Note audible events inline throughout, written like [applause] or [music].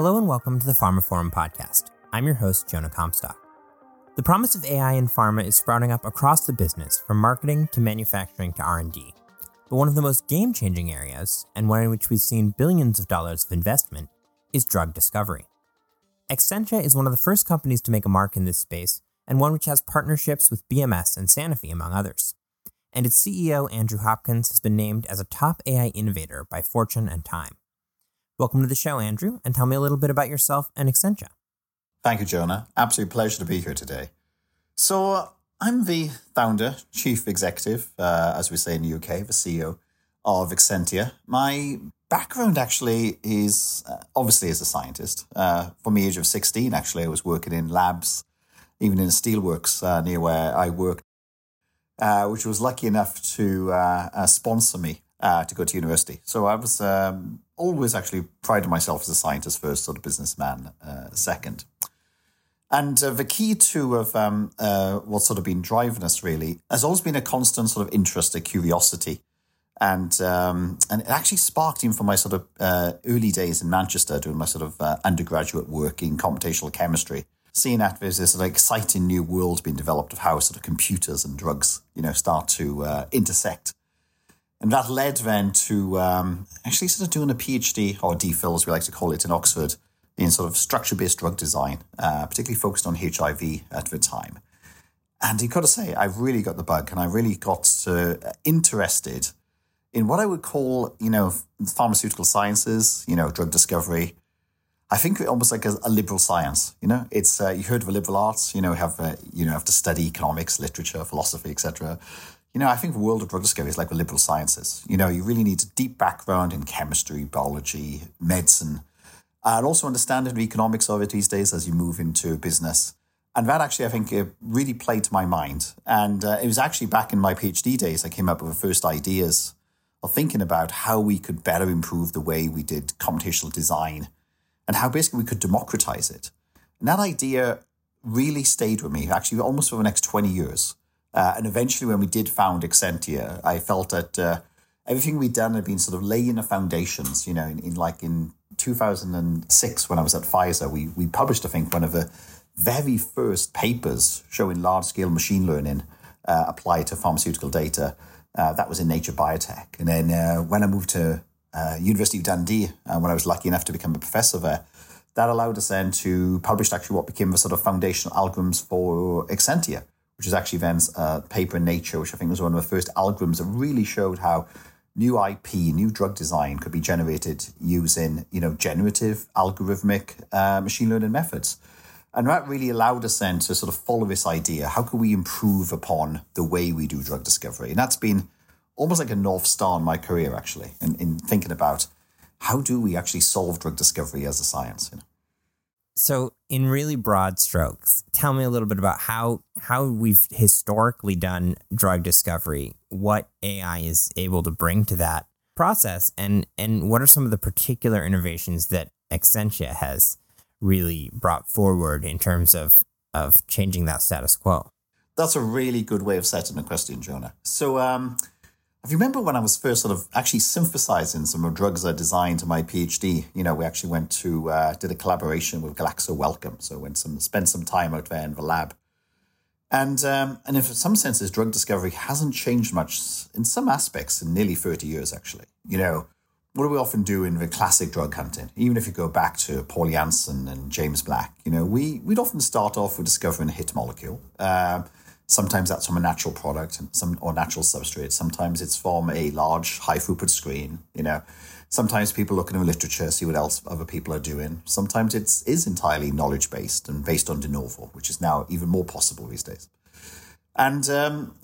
Hello and welcome to the Pharma Forum podcast. I'm your host, Jonah Comstock. The promise of AI in pharma is sprouting up across the business, from marketing to manufacturing to R&D. But one of the most game-changing areas, and one in which we've seen billions of dollars of investment, is drug discovery. Exscientia is one of the first companies to make a mark in this space, and one which has partnerships with BMS and Sanofi, among others. And its CEO, Andrew Hopkins, has been named as a top AI innovator by Fortune and Time. Welcome to the show, Andrew, and tell me a little bit about yourself and Exscientia. Thank you, Jonah. Absolute pleasure to be here today. So, I'm the founder, chief executive, uh, as we say in the UK, the CEO of Exscientia. My background actually is uh, obviously as a scientist. Uh, from the age of 16, actually, I was working in labs, even in steelworks uh, near where I worked, uh, which was lucky enough to uh, sponsor me to go to university. So I was um, always actually prided myself as a scientist first, sort of businessman uh, second. And uh, the key to of um, uh, what's sort of been driving us really has always been a constant sort of interest, a curiosity, and um, and it actually sparked even from my sort of uh, early days in Manchester doing my sort of uh, undergraduate work in computational chemistry, seeing that there's this of exciting new world being developed of how sort of computers and drugs you know start to uh, intersect and that led then to um, actually sort of doing a PhD, or DPhil as we like to call it in Oxford, in sort of structure based drug design, uh, particularly focused on HIV at the time. And you've got to say, I really got the bug and I really got uh, interested in what I would call, you know, pharmaceutical sciences, you know, drug discovery. I think almost like a, a liberal science, you know, it's, uh, you heard of the liberal arts, you know, have, uh, you know, have to study economics, literature, philosophy, etc. You know, I think the world of drug discovery is like the liberal sciences. You know, you really need a deep background in chemistry, biology, medicine, and also understanding the economics of it these days as you move into business. And that actually, I think, really played to my mind. And uh, it was actually back in my PhD days I came up with the first ideas of thinking about how we could better improve the way we did computational design and how basically we could democratize it. And that idea really stayed with me, actually, almost for the next 20 years. Uh, and eventually, when we did found Exscientia, I felt that uh, everything we'd done had been sort of laying the foundations. You know, in, in, like in 2006, when I was at Pfizer, we we published, I think, one of the very first papers showing large scale machine learning uh, applied to pharmaceutical data. Uh, that was in Nature Biotech. And then uh, when I moved to uh, University of Dundee, when I was lucky enough to become a professor there, that allowed us then to publish actually what became the sort of foundational algorithms for Exscientia which is actually then uh, paper in Nature, which I think was one of the first algorithms that really showed how new IP, new drug design could be generated using, you know, generative algorithmic uh, machine learning methods. And that really allowed us then to sort of follow this idea. How can we improve upon the way we do drug discovery? And that's been almost like a North Star in my career, actually, in, in thinking about how do we actually solve drug discovery as a science? You know? So, in really broad strokes, tell me a little bit about how how we've historically done drug discovery, what AI is able to bring to that process, and and what are some of the particular innovations that Exscientia has really brought forward in terms of of changing that status quo. That's a really good way of setting the question, Jonah. So, um, you remember when I was first sort of actually synthesizing some of the drugs I designed to my PhD, you know, we actually went to, uh, did a collaboration with Glaxo Wellcome. So went some, spent some time out there in the lab. And, um, and in some senses, drug discovery hasn't changed much in some aspects in nearly 30 years, actually. You know, what do we often do in the classic drug hunting? Even if you go back to Paul Janssen and James Black, you know, we, we'd often start off with discovering a hit molecule. Uh, Sometimes that's from a natural product some or natural substrate. Sometimes it's from a large high throughput screen. You know, sometimes people look in the literature, see what else other people are doing. Sometimes it's is entirely knowledge based and based on de novo, which is now even more possible these days. And um,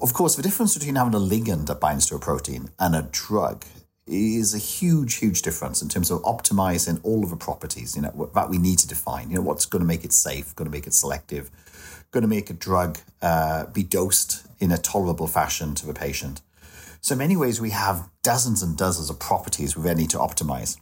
of course, the difference between having a ligand that binds to a protein and a drug is a huge, huge difference in terms of optimizing all of the properties, you know, that we need to define. You know, what's going to make it safe, going to make it selective, going to make a drug uh, be dosed in a tolerable fashion to the patient. So, in many ways, we have dozens and dozens of properties we then need to optimize.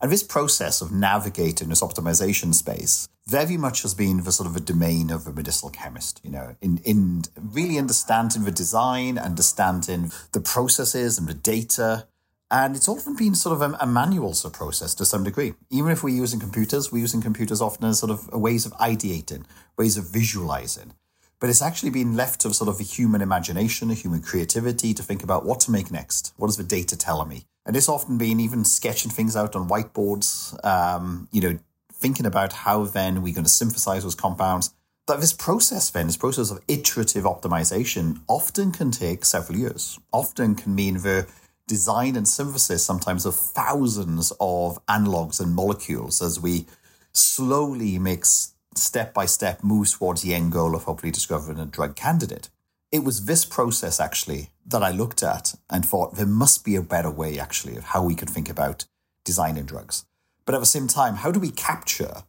And this process of navigating this optimization space very much has been the sort of a domain of a medicinal chemist, you know, in, in really understanding the design, understanding the processes and the data, And it's often been sort of a, a manual sort of process to some degree. Even if we're using computers, we're using computers often as sort of ways of ideating, ways of visualizing. But it's actually been left to sort of a human imagination, a human creativity to think about what to make next. What does the data tell me? And it's often been even sketching things out on whiteboards, um, you know, thinking about how then we're going to synthesize those compounds. But this process then, this process of iterative optimization often can take several years, often can mean the design and synthesis sometimes of thousands of analogs and molecules as we slowly make step by step moves towards the end goal of hopefully discovering a drug candidate. It was this process actually that I looked at and thought there must be a better way actually of how we could think about designing drugs. But at the same time, how do we capture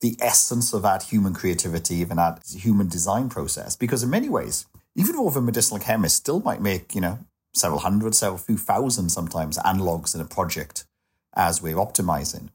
the essence of that human creativity and that human design process? Because in many ways, even though the medicinal chemist still might make, you know, several hundred, several few thousand sometimes analogs in a project as we're optimizing.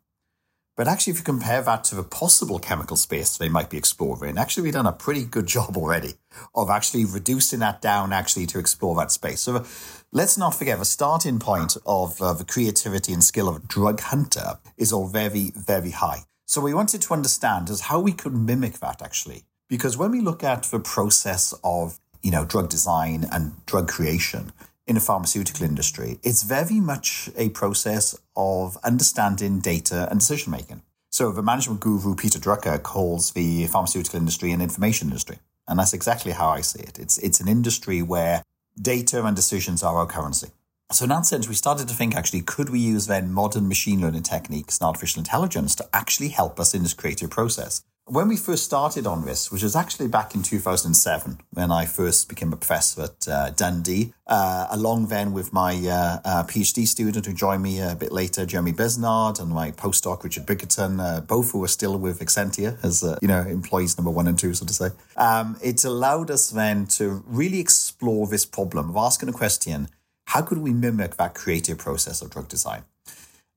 But actually, if you compare that to the possible chemical space they might be exploring, actually, we've done a pretty good [laughs] job already of actually reducing that down actually to explore that space. So let's not forget the starting point of uh, the creativity and skill of a drug hunter is all very, very high. So we wanted to understand is how we could mimic that actually. Because when we look at the process of, you know, drug design and drug creation, in the pharmaceutical industry, it's very much a process of understanding data and decision making. So the management guru Peter Drucker calls the pharmaceutical industry an information industry. And that's exactly how I see it. It's it's an industry where data and decisions are our currency. So in that sense, we started to think actually, could we use then modern machine learning techniques and artificial intelligence to actually help us in this creative process? When we first started on this, which was actually back in 2007, when I first became a professor at uh, Dundee, uh, along then with my uh, uh PhD student who joined me a bit later, Jeremy Besnard, and my postdoc, Richard Bickerton, uh, both who were still with Exscientia as, uh, you know, employees number one and two, so to say. Um, it allowed us then to really explore this problem of asking a question, how could we mimic that creative process of drug design?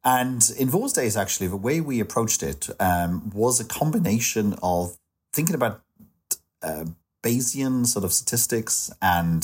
And in those days, actually, the way we approached it um, was a combination of thinking about uh, Bayesian sort of statistics and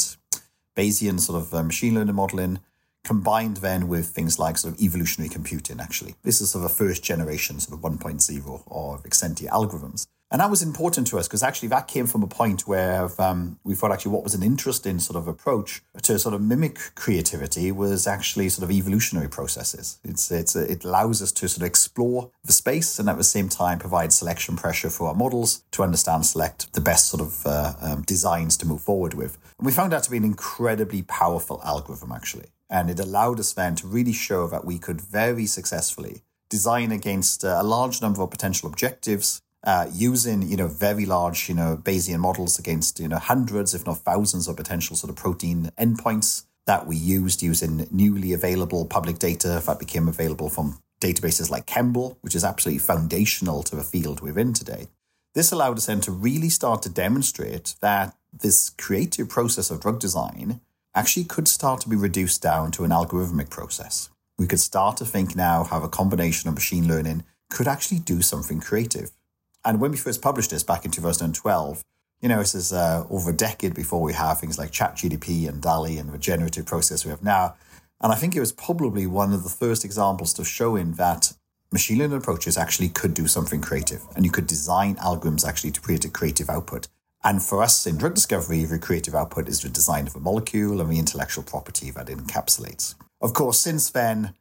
Bayesian sort of uh, machine learning modeling, combined then with things like sort of evolutionary computing, actually. This is sort of a first generation sort of 1.0 of Exscientia algorithms. And that was important to us because actually that came from a point where um, we thought actually what was an interesting sort of approach to sort of mimic creativity was actually sort of evolutionary processes. It's, it's it allows us to sort of explore the space and at the same time provide selection pressure for our models to understand, select the best sort of uh, um, designs to move forward with. And we found that to be an incredibly powerful algorithm actually. And it allowed us then to really show that we could very successfully design against a large number of potential objectives uh, using you know very large you know Bayesian models against you know hundreds, if not thousands, of potential sort of protein endpoints that we used using newly available public data that became available from databases like ChEMBL, which is absolutely foundational to the field we're in today. This allowed us then to really start to demonstrate that this creative process of drug design actually could start to be reduced down to an algorithmic process. We could start to think now how a combination of machine learning could actually do something creative. And when we first published this back in 2012, you know, this is uh, over a decade before we have things like ChatGPT and DALL-E and the generative process we have now. And I think it was probably one of the first examples to showing that machine learning approaches actually could do something creative and you could design algorithms actually to create a creative output. And for us in drug discovery, the creative output is the design of a molecule and the intellectual property that it encapsulates. Of course, since then,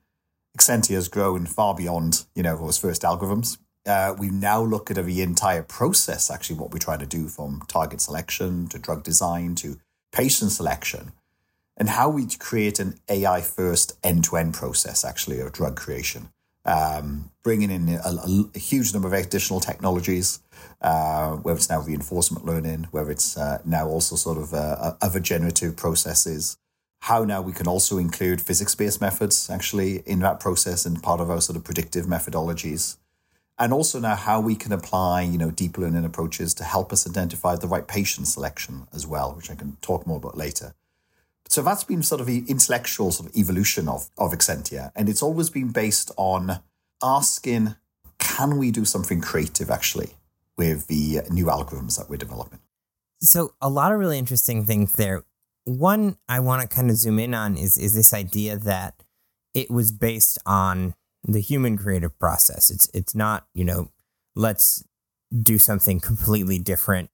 Exscientia has grown far beyond, you know, those first algorithms uh, we now look at the entire process, actually, what we're trying to do from target selection to drug design to patient selection, and how we create an AI first end to end process, actually, of drug creation. Um, bringing in a, a, a, huge number of additional technologies, uh, whether it's now reinforcement learning, whether it's uh, now also sort of uh, other generative processes, how now we can also include physics based methods actually in that process and part of our sort of predictive methodologies and also now how we can apply you know deep learning approaches to help us identify the right patient selection as well which i can talk more about later so that's been sort of the intellectual sort of evolution of, of Exscientia. And it's always been based on asking, can we do something creative actually with the new algorithms that we're developing? So a lot of really interesting things there. One I want to kind of zoom in on is is this idea that it was based on the human creative process. It's it's not, you know, let's do something completely different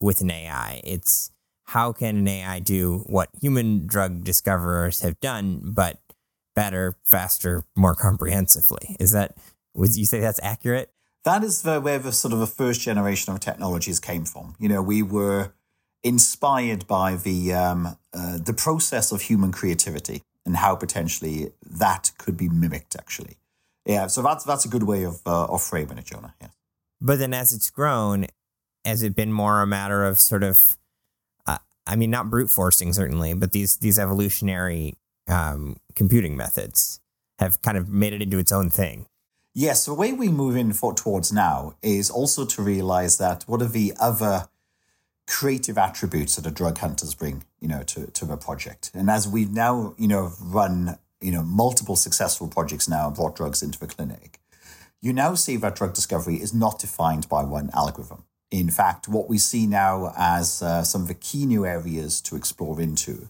with an AI. It's how can an AI do what human drug discoverers have done, but better, faster, more comprehensively? Is that would you say that's accurate? That is the, where the sort of the first generation of technologies came from. You know, we were inspired by the um, uh, the process of human creativity and how potentially that could be mimicked. Actually, yeah. So that's that's a good way of uh, of framing it, Jonah. Yeah. But then, as it's grown, has it been more a matter of sort of, uh, I mean, not brute forcing certainly, but these these evolutionary um, computing methods have kind of made it into its own thing. Yes, the way we move in for, towards now is also to realize that what are the other creative attributes that a drug hunters bring, you know, to, to the project. And as we've now, you know, run, you know, multiple successful projects now brought drugs into the clinic, you now see that drug discovery is not defined by one algorithm. In fact, what we see now as uh, some of the key new areas to explore into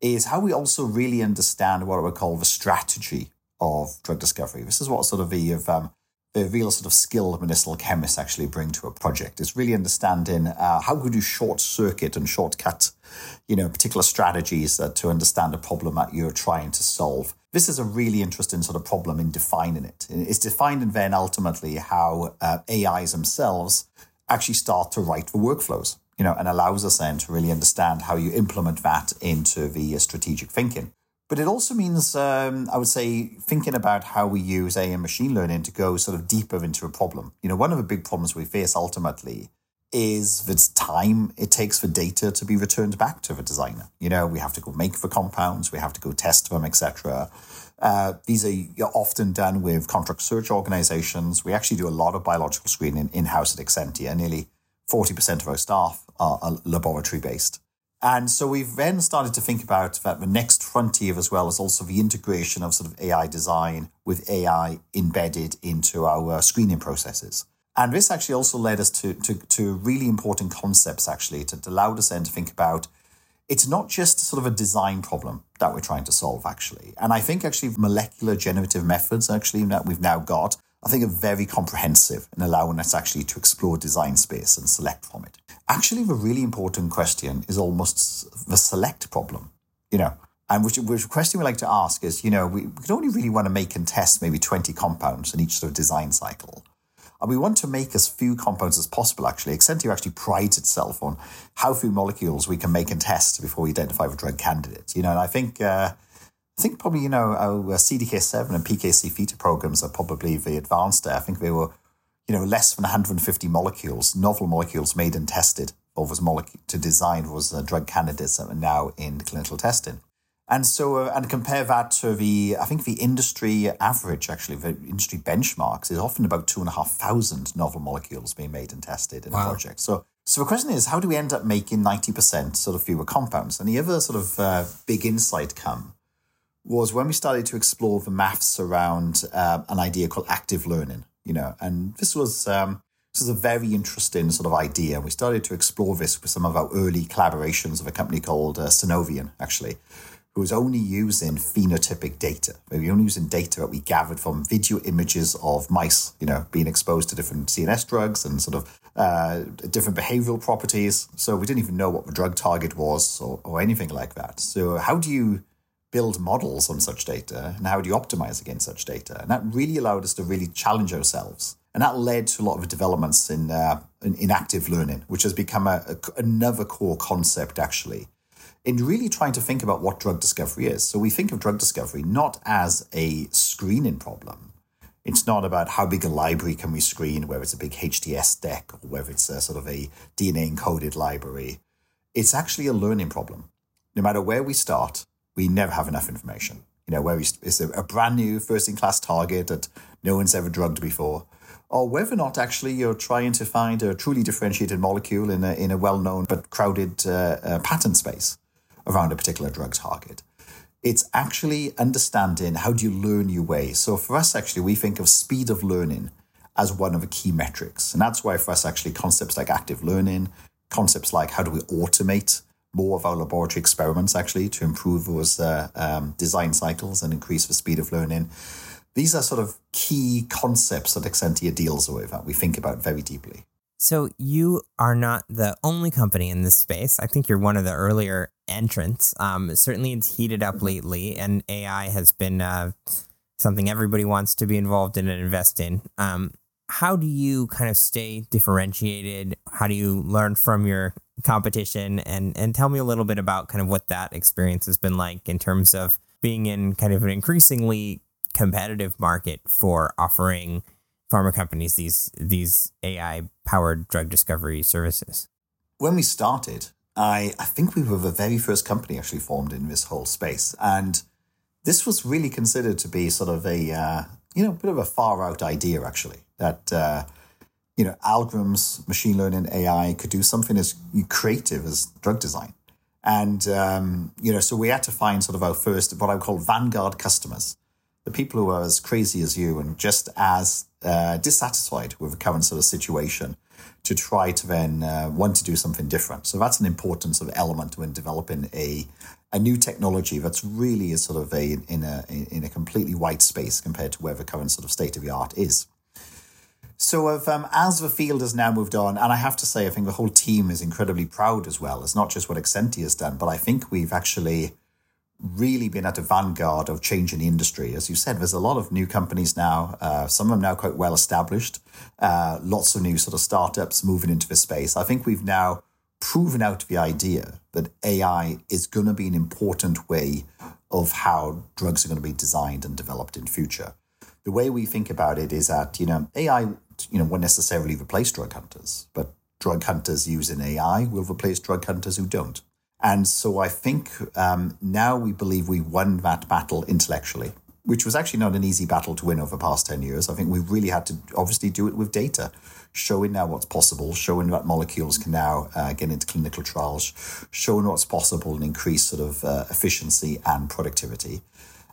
is how we also really understand what I would call the strategy of drug discovery. This is what sort of the, um, the real sort of skill medicinal chemists actually bring to a project. Is really understanding uh, how could you short circuit and shortcut, you know, particular strategies uh, to understand a problem that you're trying to solve. This is a really interesting sort of problem in defining it. It's defined defining then ultimately how uh, AIs themselves actually start to write the workflows, you know, and allows us then to really understand how you implement that into the uh, strategic thinking. But it also means, um, I would say, thinking about how we use AI and machine learning to go sort of deeper into a problem. You know, one of the big problems we face ultimately is the time it takes for data to be returned back to the designer. You know, we have to go make the compounds, we have to go test them, etc. Uh, these are often done with contract research organizations. We actually do a lot of biological screening in house at Exscientia. Nearly 40% of our staff are laboratory based. And so we've then started to think about that the next frontier as well is also the integration of sort of AI design with AI embedded into our screening processes. And this actually also led us to, to, to really important concepts, actually, that allowed us then to think about it's not just sort of a design problem that we're trying to solve, actually. And I think actually molecular generative methods, actually, that we've now got, I think are very comprehensive in allowing us actually to explore design space and select from it. Actually, the really important question is almost the select problem, you know. And which, which question we like to ask is, you know, we, we only really want to make and test maybe 20 compounds in each sort of design cycle. And we want to make as few compounds as possible, actually. Exscientia actually prides itself on how few molecules we can make and test before we identify a drug candidate. You know, and I think uh, I think probably, you know, our CDK7 and PKC theta programs are probably the advanced. there. I think they were, you know, less than 150 molecules, novel molecules made and tested or was molecule to design was uh, drug candidates that are now in clinical testing. And so, uh, and compare that to the, I think the industry average, actually, the industry benchmarks is often about two and a half thousand novel molecules being made and tested in wow. a project. So, so the question is, how do we end up making 90% sort of fewer compounds? And the other sort of uh, big insight come was when we started to explore the maths around uh, an idea called active learning, you know, and this was um, this was a very interesting sort of idea. We started to explore this with some of our early collaborations of a company called uh, Synovian, actually, who was only using phenotypic data. We were only using data that we gathered from video images of mice, you know, being exposed to different CNS drugs and sort of uh, different behavioral properties. So we didn't even know what the drug target was or, or anything like that. So how do you build models on such data and how do you optimize against such data? And that really allowed us to really challenge ourselves. And that led to a lot of developments in, uh, in, in, active learning, which has become a, a, another core concept actually in really trying to think about what drug discovery is. So we think of drug discovery not as a screening problem. It's not about how big a library can we screen, whether it's a big HTS deck or whether it's a sort of a DNA encoded library. It's actually a learning problem. No matter where we start, we never have enough information. You know, where it's a, a brand new first in class target that no one's ever drugged before, or whether or not actually you're trying to find a truly differentiated molecule in a, in a well known but crowded uh, uh, patent space around a particular drug target. It's actually understanding how do you learn your way. So for us, actually, we think of speed of learning as one of the key metrics. And that's why for us, actually, concepts like active learning, concepts like how do we automate more of our laboratory experiments actually to improve those uh, um, design cycles and increase the speed of learning. These are sort of key concepts that Exscientia deals with that we think about very deeply. So you are not the only company in this space. I think you're one of the earlier entrants. Um, certainly, it's heated up lately, and AI has been uh, something everybody wants to be involved in and invest in. Um, how do you kind of stay differentiated? How do you learn from your competition? And and tell me a little bit about kind of what that experience has been like in terms of being in kind of an increasingly competitive market for offering pharma companies these these AI powered drug discovery services? When we started, I I think we were the very first company actually formed in this whole space, and this was really considered to be sort of a uh, you know a bit of a far out idea actually that. Uh, you know, algorithms, machine learning, AI could do something as creative as drug design. And, um, you know, so we had to find sort of our first, what I would call vanguard customers the people who are as crazy as you and just as uh, dissatisfied with the current sort of situation to try to then uh, want to do something different. So that's an important sort of element when developing a a new technology that's really is sort of a in a in a completely white space compared to where the current sort of state of the art is. So if, um, as the field has now moved on, and I have to say, I think the whole team is incredibly proud as well. It's not just what Exscientia has done, but I think we've actually really been at the vanguard of changing the industry. As you said, there's a lot of new companies now, uh, some of them now quite well established, uh, lots of new sort of startups moving into the space. I think we've now proven out the idea that AI is going to be an important way of how drugs are going to be designed and developed in future. The way we think about it is that, you know, AI, you know, won't necessarily replace drug hunters, but drug hunters using AI will replace drug hunters who don't. And so I think um, now we believe we won that battle intellectually, which was actually not an easy battle to win over the past 10 years. I think we really had to obviously do it with data, showing now what's possible, showing that molecules can now uh, get into clinical trials, showing what's possible and increase sort of uh, efficiency and productivity.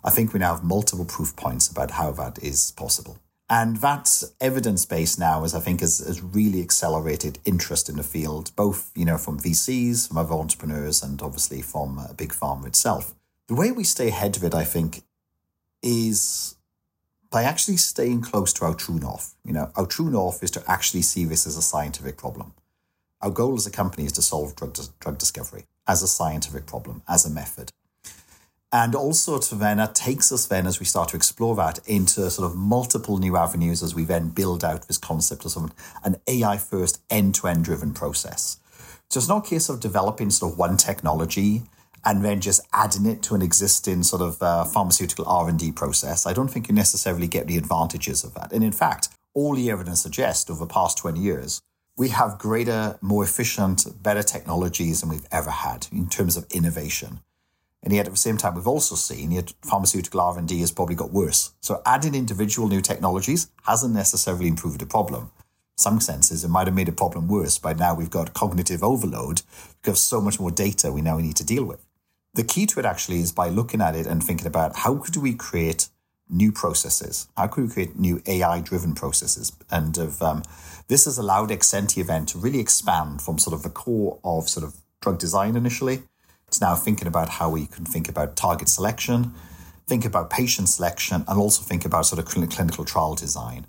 I think we now have multiple proof points about how that is possible. And that evidence base now is, I think, has, has really accelerated interest in the field, both, you know, from VCs, from other entrepreneurs, and obviously from uh, Big Pharma itself. The way we stay ahead of it, I think, is by actually staying close to our true north. You know, our true north is to actually see this as a scientific problem. Our goal as a company is to solve drug, drug discovery as a scientific problem, as a method. And also to then, that takes us then, as we start to explore that, into sort of multiple new avenues as we then build out this concept of sort of an AI first end to end driven process. So it's not a case of developing sort of one technology and then just adding it to an existing sort of uh, pharmaceutical R&D process. I don't think you necessarily get the advantages of that. And in fact, all the evidence suggests over the past 20 years, we have greater, more efficient, better technologies than we've ever had in terms of innovation. And yet at the same time, we've also seen that pharmaceutical R&D has probably got worse. So adding individual new technologies hasn't necessarily improved the problem. Some senses, it might have made a problem worse. By now, we've got cognitive overload because so much more data we now need to deal with. The key to it actually is by looking at it and thinking about how could we create new processes? How could we create new AI-driven processes? And of, um, this has allowed Exscientia event to really expand from sort of the core of sort of drug design initially it's now thinking about how we can think about target selection, think about patient selection, and also think about sort of clinical trial design.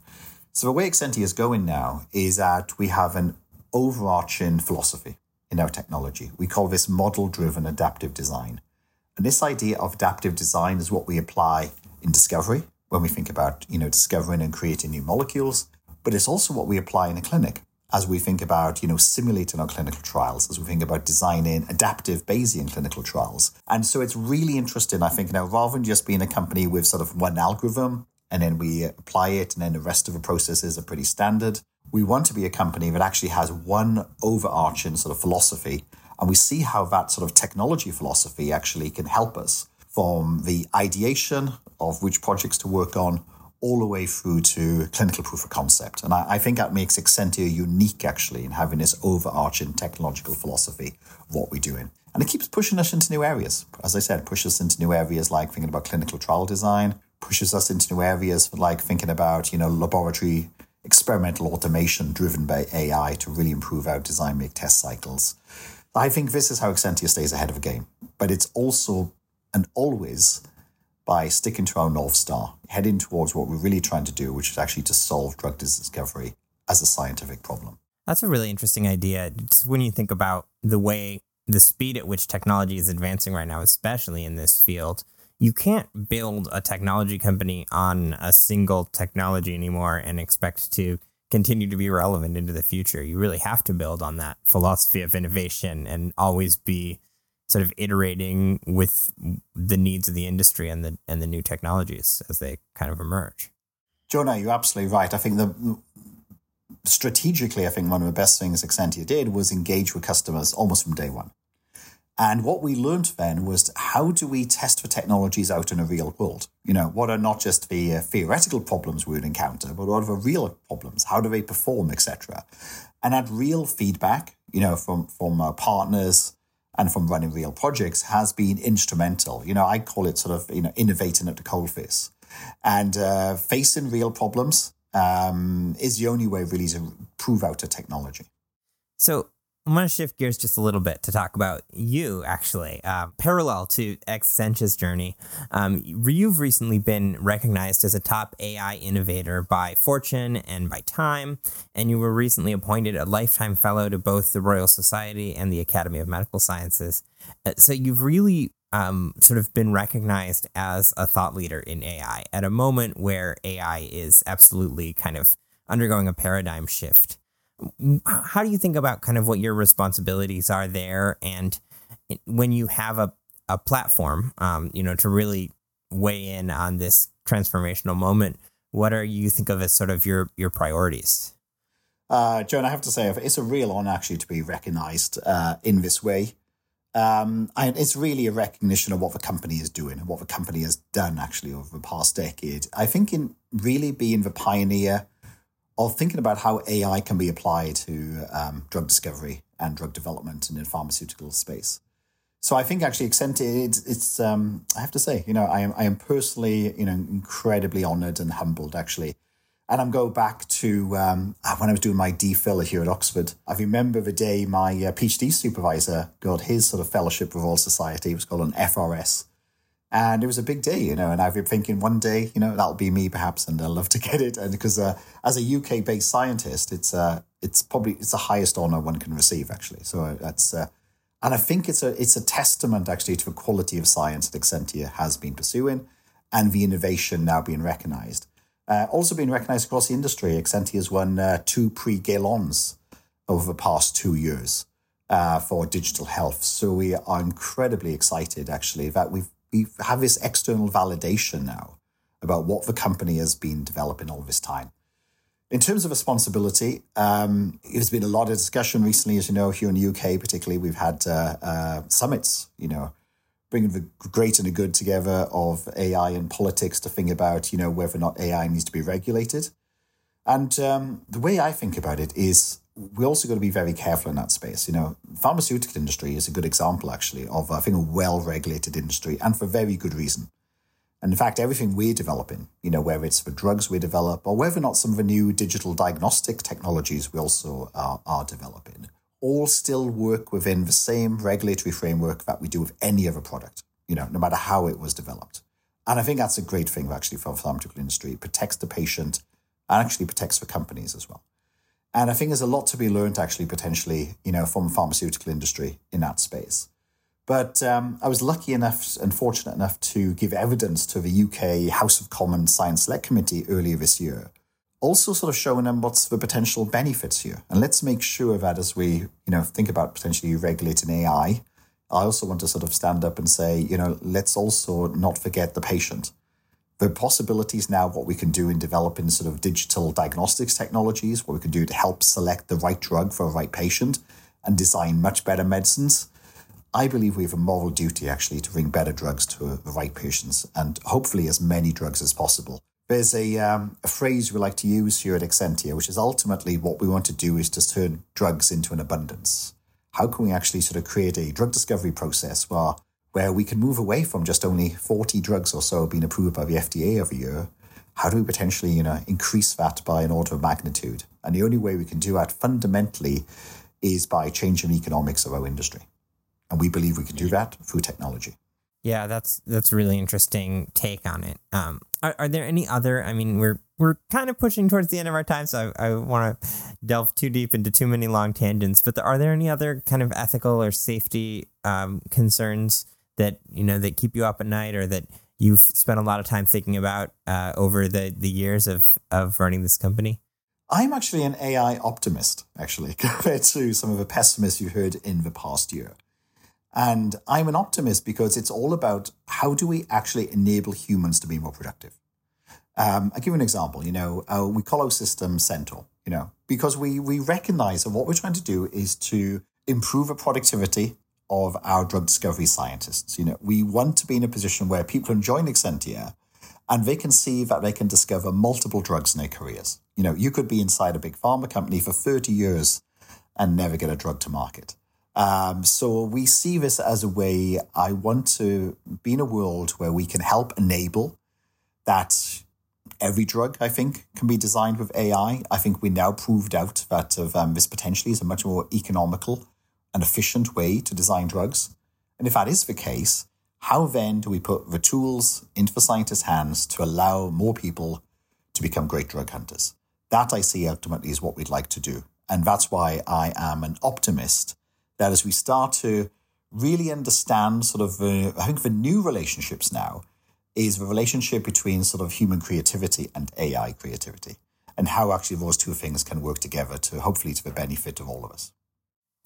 So the way Exscientia is going now is that we have an overarching philosophy in our technology. We call this model-driven adaptive design. And this idea of adaptive design is what we apply in discovery when we think about, you know, discovering and creating new molecules, but it's also what we apply in a clinic as we think about, you know, simulating our clinical trials, as we think about designing adaptive Bayesian clinical trials. And so it's really interesting, I think, now rather than just being a company with sort of one algorithm and then we apply it and then the rest of the processes are pretty standard, we want to be a company that actually has one overarching sort of philosophy. And we see how that sort of technology philosophy actually can help us from the ideation of which projects to work on all the way through to clinical proof of concept. And I, I, think that makes Exscientia unique actually in having this overarching technological philosophy of what we're doing. And it keeps pushing us into new areas. As I said, pushes us into new areas like thinking about clinical trial design, pushes us into new areas like thinking about, you know, laboratory experimental automation driven by AI to really improve our design make test cycles. I think this is how Exscientia stays ahead of the game. But it's also and always by sticking to our North Star, heading towards what we're really trying to do, which is actually to solve drug discovery as a scientific problem. That's a really interesting idea. Just when you think about the way, the speed at which technology is advancing right now, especially in this field, you can't build a technology company on a single technology anymore and expect to continue to be relevant into the future. You really have to build on that philosophy of innovation and always be sort of iterating with the needs of the industry and the and the new technologies as they kind of emerge. Jonah, you're absolutely right. I think the strategically, I think one of the best things Exscientia did was engage with customers almost from day one. And what we learned then was how do we test for technologies out in a real world? You know, what are not just the uh, theoretical problems we would encounter, but what are the real problems? How do they perform, etc. And that real feedback, you know, from from our partners and from running real projects has been instrumental. You know, I call it sort of you know innovating at the coalface, and uh, facing real problems um, is the only way really to prove out a technology. So I'm going to shift gears just a little bit to talk about you, actually. Uh, parallel to Exscientia's journey, um, you've recently been recognized as a top AI innovator by Fortune and by Time, and you were recently appointed a lifetime fellow to both the Royal Society and the Academy of Medical Sciences. Uh, so you've really um, sort of been recognized as a thought leader in AI at a moment where AI is absolutely kind of undergoing a paradigm shift how do you think about kind of what your responsibilities are there and when you have a, a platform um, you know to really weigh in on this transformational moment what are you think of as sort of your your priorities uh, Jonah, I have to say, it's a real honor actually to be recognized uh, in this way. Um, and it's really a recognition of what the company is doing and what the company has done actually over the past decade. I think in really being the pioneer of thinking about how AI can be applied to um, drug discovery and drug development and in the pharmaceutical space. So I think actually Exscientia, it's, it's um, I have to say, you know, I am, I am personally, you know, incredibly honored and humbled actually. And I'm going back to um, when I was doing my DPhil here at Oxford. I remember the day my uh, PhD supervisor got his sort of fellowship with Royal Society. It was called an FRS. And it was a big day, you know, and I've been thinking one day, you know, that'll be me perhaps, and I'd love to [laughs] get it. And because uh, as a UK based scientist, it's uh, it's probably it's the highest honor one can receive actually. So uh, that's uh, and I think it's a it's a testament actually to the quality of science that Exscientia has been pursuing, and the innovation now being recognised. Uh, also being recognised across the industry, Exscientia has won uh, two Prix Galiens over the past two years uh, for digital health. So we are incredibly excited actually that we've we have this external validation now about what the company has been developing all this time. In terms of responsibility, um, there's been a lot of discussion recently, as you know, here in the UK, particularly. We've had uh, uh, summits, you know, bringing the great and the good together of AI and politics to think about, you know, whether or not AI needs to be regulated. And um, the way I think about it is we also got to be very careful in that space. You know, pharmaceutical industry is a good example actually of I think a well-regulated industry, and for very good reason. And in fact, everything we're developing, you know, whether it's for drugs we develop or whether or not some of the new digital diagnostic technologies we also are, are developing, all still work within the same regulatory framework that we do with any other product, you know, no matter how it was developed. And I think that's a great thing actually for the pharmaceutical industry. It protects the patient and actually protects the companies as well. And I think there's a lot to be learned actually potentially, you know, from pharmaceutical industry in that space. But um, I was lucky enough and fortunate enough to give evidence to the UK House of Commons Science Select Committee earlier this year, also sort of showing them what's the potential benefits here. And let's make sure that as we, you know, think about potentially regulating AI, I also want to sort of stand up and say, you know, let's also not forget the patient the possibilities now, what we can do in developing sort of digital diagnostics technologies, what we can do to help select the right drug for a right patient and design much better medicines. I believe we have a moral duty actually to bring better drugs to the right patients and hopefully as many drugs as possible. There's a, um, a phrase we like to use here at Exscientia, which is ultimately what we want to do is to turn drugs into an abundance. How can we actually sort of create a drug discovery process where where we can move away from just only 40 drugs or so being approved by the FDA every year. How do we potentially, you know, increase that by an order of magnitude? And the only way we can do that fundamentally is by changing the economics of our industry. And we believe we can do that through technology. Yeah, that's that's a really interesting take on it. Um, are, are there any other? I mean, we're we're kind of pushing towards the end of our time, so I, I want to delve too deep into too many long tangents. But are there any other kind of ethical or safety um, concerns that you know that keep you up at night, or that you've spent a lot of time thinking about uh, over the the years of of running this company? I'm actually an AI optimist, actually, [laughs] compared to some of the pessimists you heard in the past year. And I'm an optimist because it's all about how do we actually enable humans to be more productive. Um, I'll give you an example. You know, uh, we call our system Centaur, you know, because we, we recognize that what we're trying to do is to improve the productivity of our drug discovery scientists. You know, we want to be in a position where people can join Exscientia and they can see that they can discover multiple drugs in their careers. You know, you could be inside a big pharma company for 30 years and never get a drug to market. Um, so we see this as a way I want to be in a world where we can help enable that every drug, I think, can be designed with AI. I think we now proved out that um, this potentially is a much more economical and efficient way to design drugs. And if that is the case, how then do we put the tools into the scientists' hands to allow more people to become great drug hunters? That I see ultimately is what we'd like to do. And that's why I am an optimist that as we start to really understand sort of the, I think the new relationships now is the relationship between sort of human creativity and AI creativity and how actually those two things can work together to hopefully to the benefit of all of us.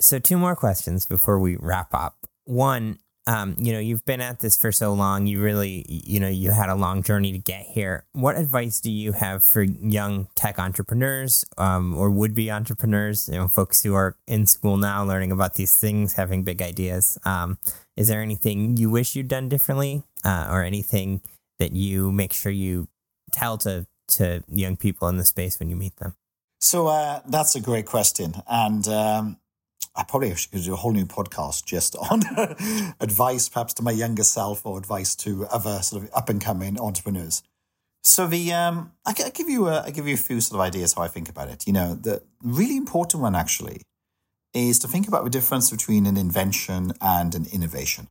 So two more questions before we wrap up. One, um, you know, you've been at this for so long. You really, you know, you had a long journey to get here. What advice do you have for young tech entrepreneurs um, or would be entrepreneurs, you know, folks who are in school now learning about these things, having big ideas? Um, is there anything you wish you'd done differently uh, or anything that you make sure you tell to, to young people in the space when you meet them? So uh, that's a great question. And, um, I probably should do a whole new podcast just on [laughs] advice, perhaps to my younger self, or advice to other sort of up and coming entrepreneurs. So the um, I, I give you a, I give you a few sort of ideas how I think about it. You know, the really important one actually is to think about the difference between an invention and an innovation.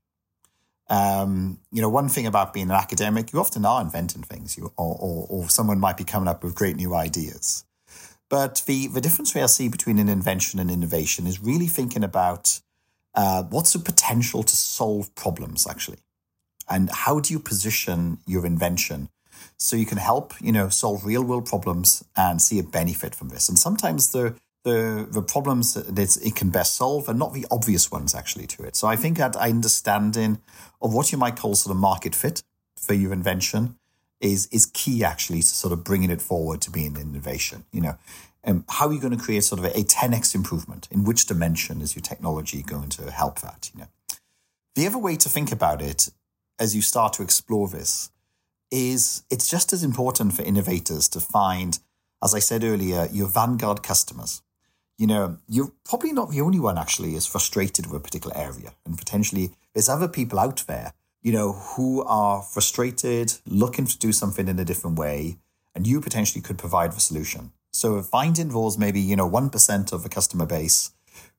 Um, you know, one thing about being an academic, you often are inventing things, you or, or, or someone might be coming up with great new ideas. But the, the difference we see between an invention and innovation is really thinking about uh, what's the potential to solve problems actually, and how do you position your invention so you can help you know solve real world problems and see a benefit from this. And sometimes the the the problems that it can best solve are not the obvious ones actually to it. So I think that understanding of what you might call sort of market fit for your invention is is key actually to sort of bringing it forward to being an innovation. You know, um, how are you going to create sort of a, a 10x improvement? In which dimension is your technology going to help that? You know, the other way to think about it as you start to explore this is it's just as important for innovators to find, as I said earlier, your vanguard customers. You know, you're probably not the only one actually is frustrated with a particular area, and potentially there's other people out there you know, who are frustrated, looking to do something in a different way, and you potentially could provide the solution. So finding those maybe, you know, 1% of the customer base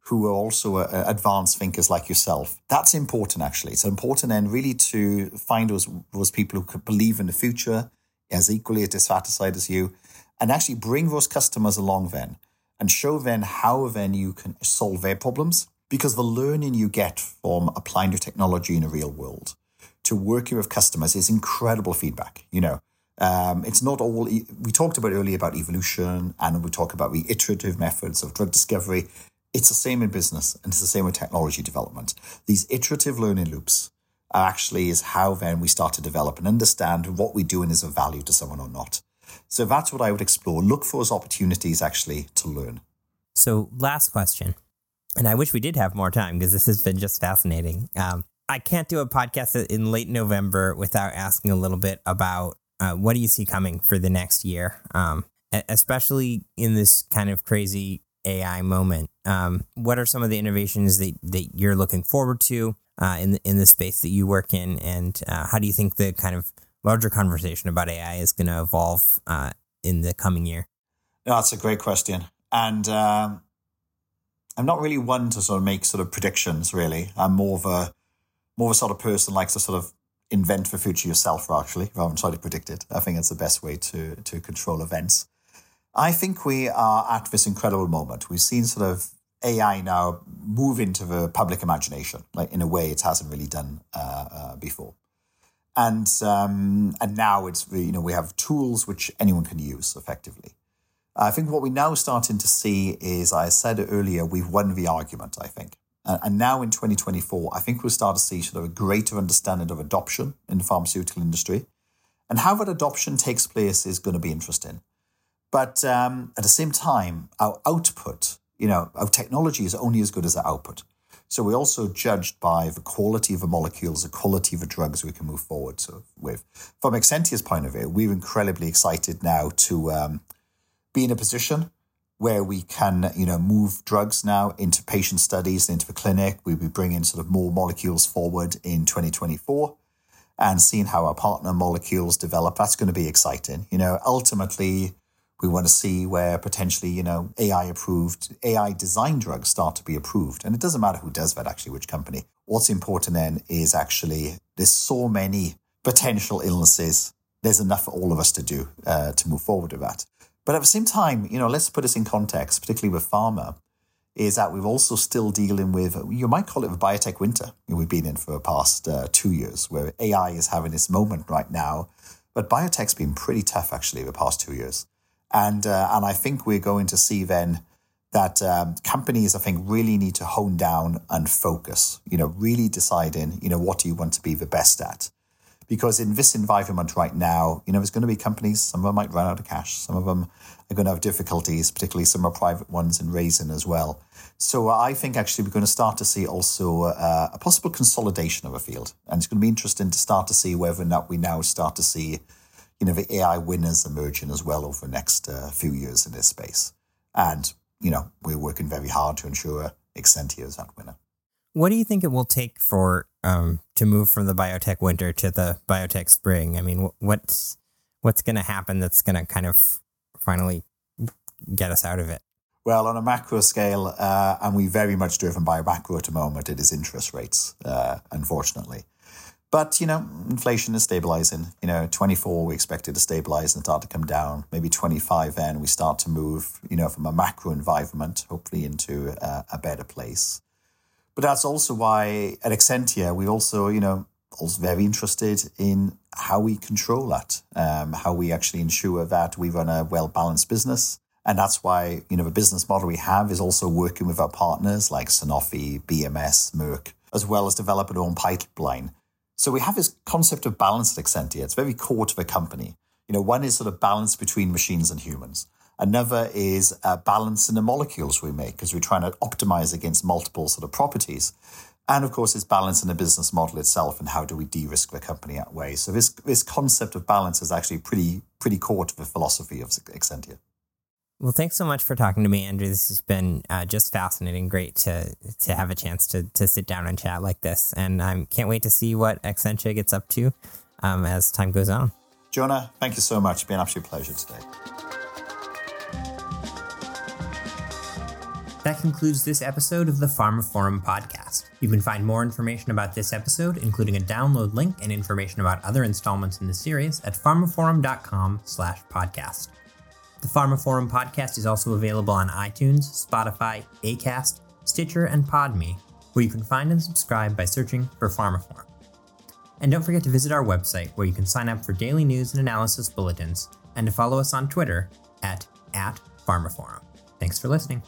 who are also uh, advanced thinkers like yourself. That's important, actually. It's important then really to find those, those people who could believe in the future as equally as dissatisfied as you, and actually bring those customers along then and show them how then you can solve their problems. Because the learning you get from applying your technology in a real world to working with customers is incredible feedback. You know, um, it's not all, we talked about earlier about evolution and we talk about the iterative methods of drug discovery. It's the same in business and it's the same with technology development. These iterative learning loops actually is how then we start to develop and understand what we're doing is of value to someone or not. So that's what I would explore. Look for those opportunities actually to learn. So, last question, and I wish we did have more time because this has been just fascinating. Um, I can't do a podcast in late November without asking a little bit about uh, what do you see coming for the next year, um, especially in this kind of crazy AI moment. Um, what are some of the innovations that, that you're looking forward to uh, in the, in the space that you work in, and uh, how do you think the kind of larger conversation about AI is going to evolve uh, in the coming year? No, that's a great question, and um, I'm not really one to sort of make sort of predictions. Really, I'm more of a more of a sort of person likes to sort of invent the future yourself, actually, rather than try to predict it. I think it's the best way to to control events. I think we are at this incredible moment. We've seen sort of AI now move into the public imagination, like in a way it hasn't really done uh, uh, before. And um, and now it's you know we have tools which anyone can use effectively. I think what we're now starting to see is, I said earlier, we've won the argument. I think, and now in 2024, I think we'll start to see sort of a greater understanding of adoption in the pharmaceutical industry, and how that adoption takes place is going to be interesting. But um, at the same time, our output you know, our technology is only as good as our output. So we're also judged by the quality of the molecules, the quality of the drugs we can move forward with. From Exscientia's point of view, we're incredibly excited now to um, be in a position where we can, you know, move drugs now into patient studies, into the clinic. We'll be bringing sort of more molecules forward in 2024 and seeing how our partner molecules develop. That's going to be exciting. You know, ultimately, we want to see where potentially, you know, AI approved, AI designed drugs start to be approved. And it doesn't matter who does that, actually, which company. What's important then is actually there's so many potential illnesses. There's enough for all of us to do uh, to move forward with that. But at the same time, you know, let's put this in context, particularly with pharma, is that we're also still dealing with, you might call it a biotech winter we've been in for the past uh, two years, where AI is having this moment right now. But biotech's been pretty tough, actually, the past two years. And, uh, and I think we're going to see then that um, companies, I think, really need to hone down and focus, you know, really deciding, you know, what do you want to be the best at? Because in this environment right now, you know, there's going to be companies, some of them might run out of cash, some of them are going to have difficulties, particularly some are private ones in raising as well. So I think actually we're going to start to see also uh, a possible consolidation of a field. And it's going to be interesting to start to see whether or not we now start to see you know, the AI winners emerging as well over the next uh, few years in this space. And, you know, we're working very hard to ensure Exscientia is that winner. What do you think it will take for um, to move from the biotech winter to the biotech spring? I mean, what's what's going to happen that's going to kind of finally get us out of it? Well, on a macro scale, uh, and we very much driven by macro at the moment, it is interest rates, uh, unfortunately. But, you know, inflation is stabilizing. You know, 24, we expect it to stabilize and start to come down. Maybe 25, then we start to move, you know, from a macro environment, hopefully into a, a better place. But that's also why at Exscientia, we also, you know, also very interested in how we control that, um, how we actually ensure that we run a well balanced business. And that's why, you know, the business model we have is also working with our partners like Sanofi, BMS, Merck, as well as developing our own pipeline so we have this concept of balance at Exscientia. It's very core to the company. You know, one is sort of balance between machines and humans. Another is a balance in the molecules we make because we're trying to optimize against multiple sort of properties. And of course, it's balance in the business model itself and how do we de-risk the company that way. So this this concept of balance is actually pretty pretty core to the philosophy of Exscientia. Well, thanks so much for talking to me, Andrew. This has been uh, just fascinating. Great to to have a chance to to sit down and chat like this, and I can't wait to see what Exscientia gets up to um, as time goes on. Jonah, thank you so much. It's been an absolute pleasure today. That concludes this episode of the pharmaphorum podcast. You can find more information about this episode, including a download link and information about other installments in the series, at pharmaphorum.com/podcast. The pharmaphorum podcast is also available on iTunes, Spotify, Acast, Stitcher, and Podme, where you can find and subscribe by searching for pharmaphorum. And don't forget to visit our website where you can sign up for daily news and analysis bulletins and to follow us on Twitter at, at pharmaphorum. Thanks for listening.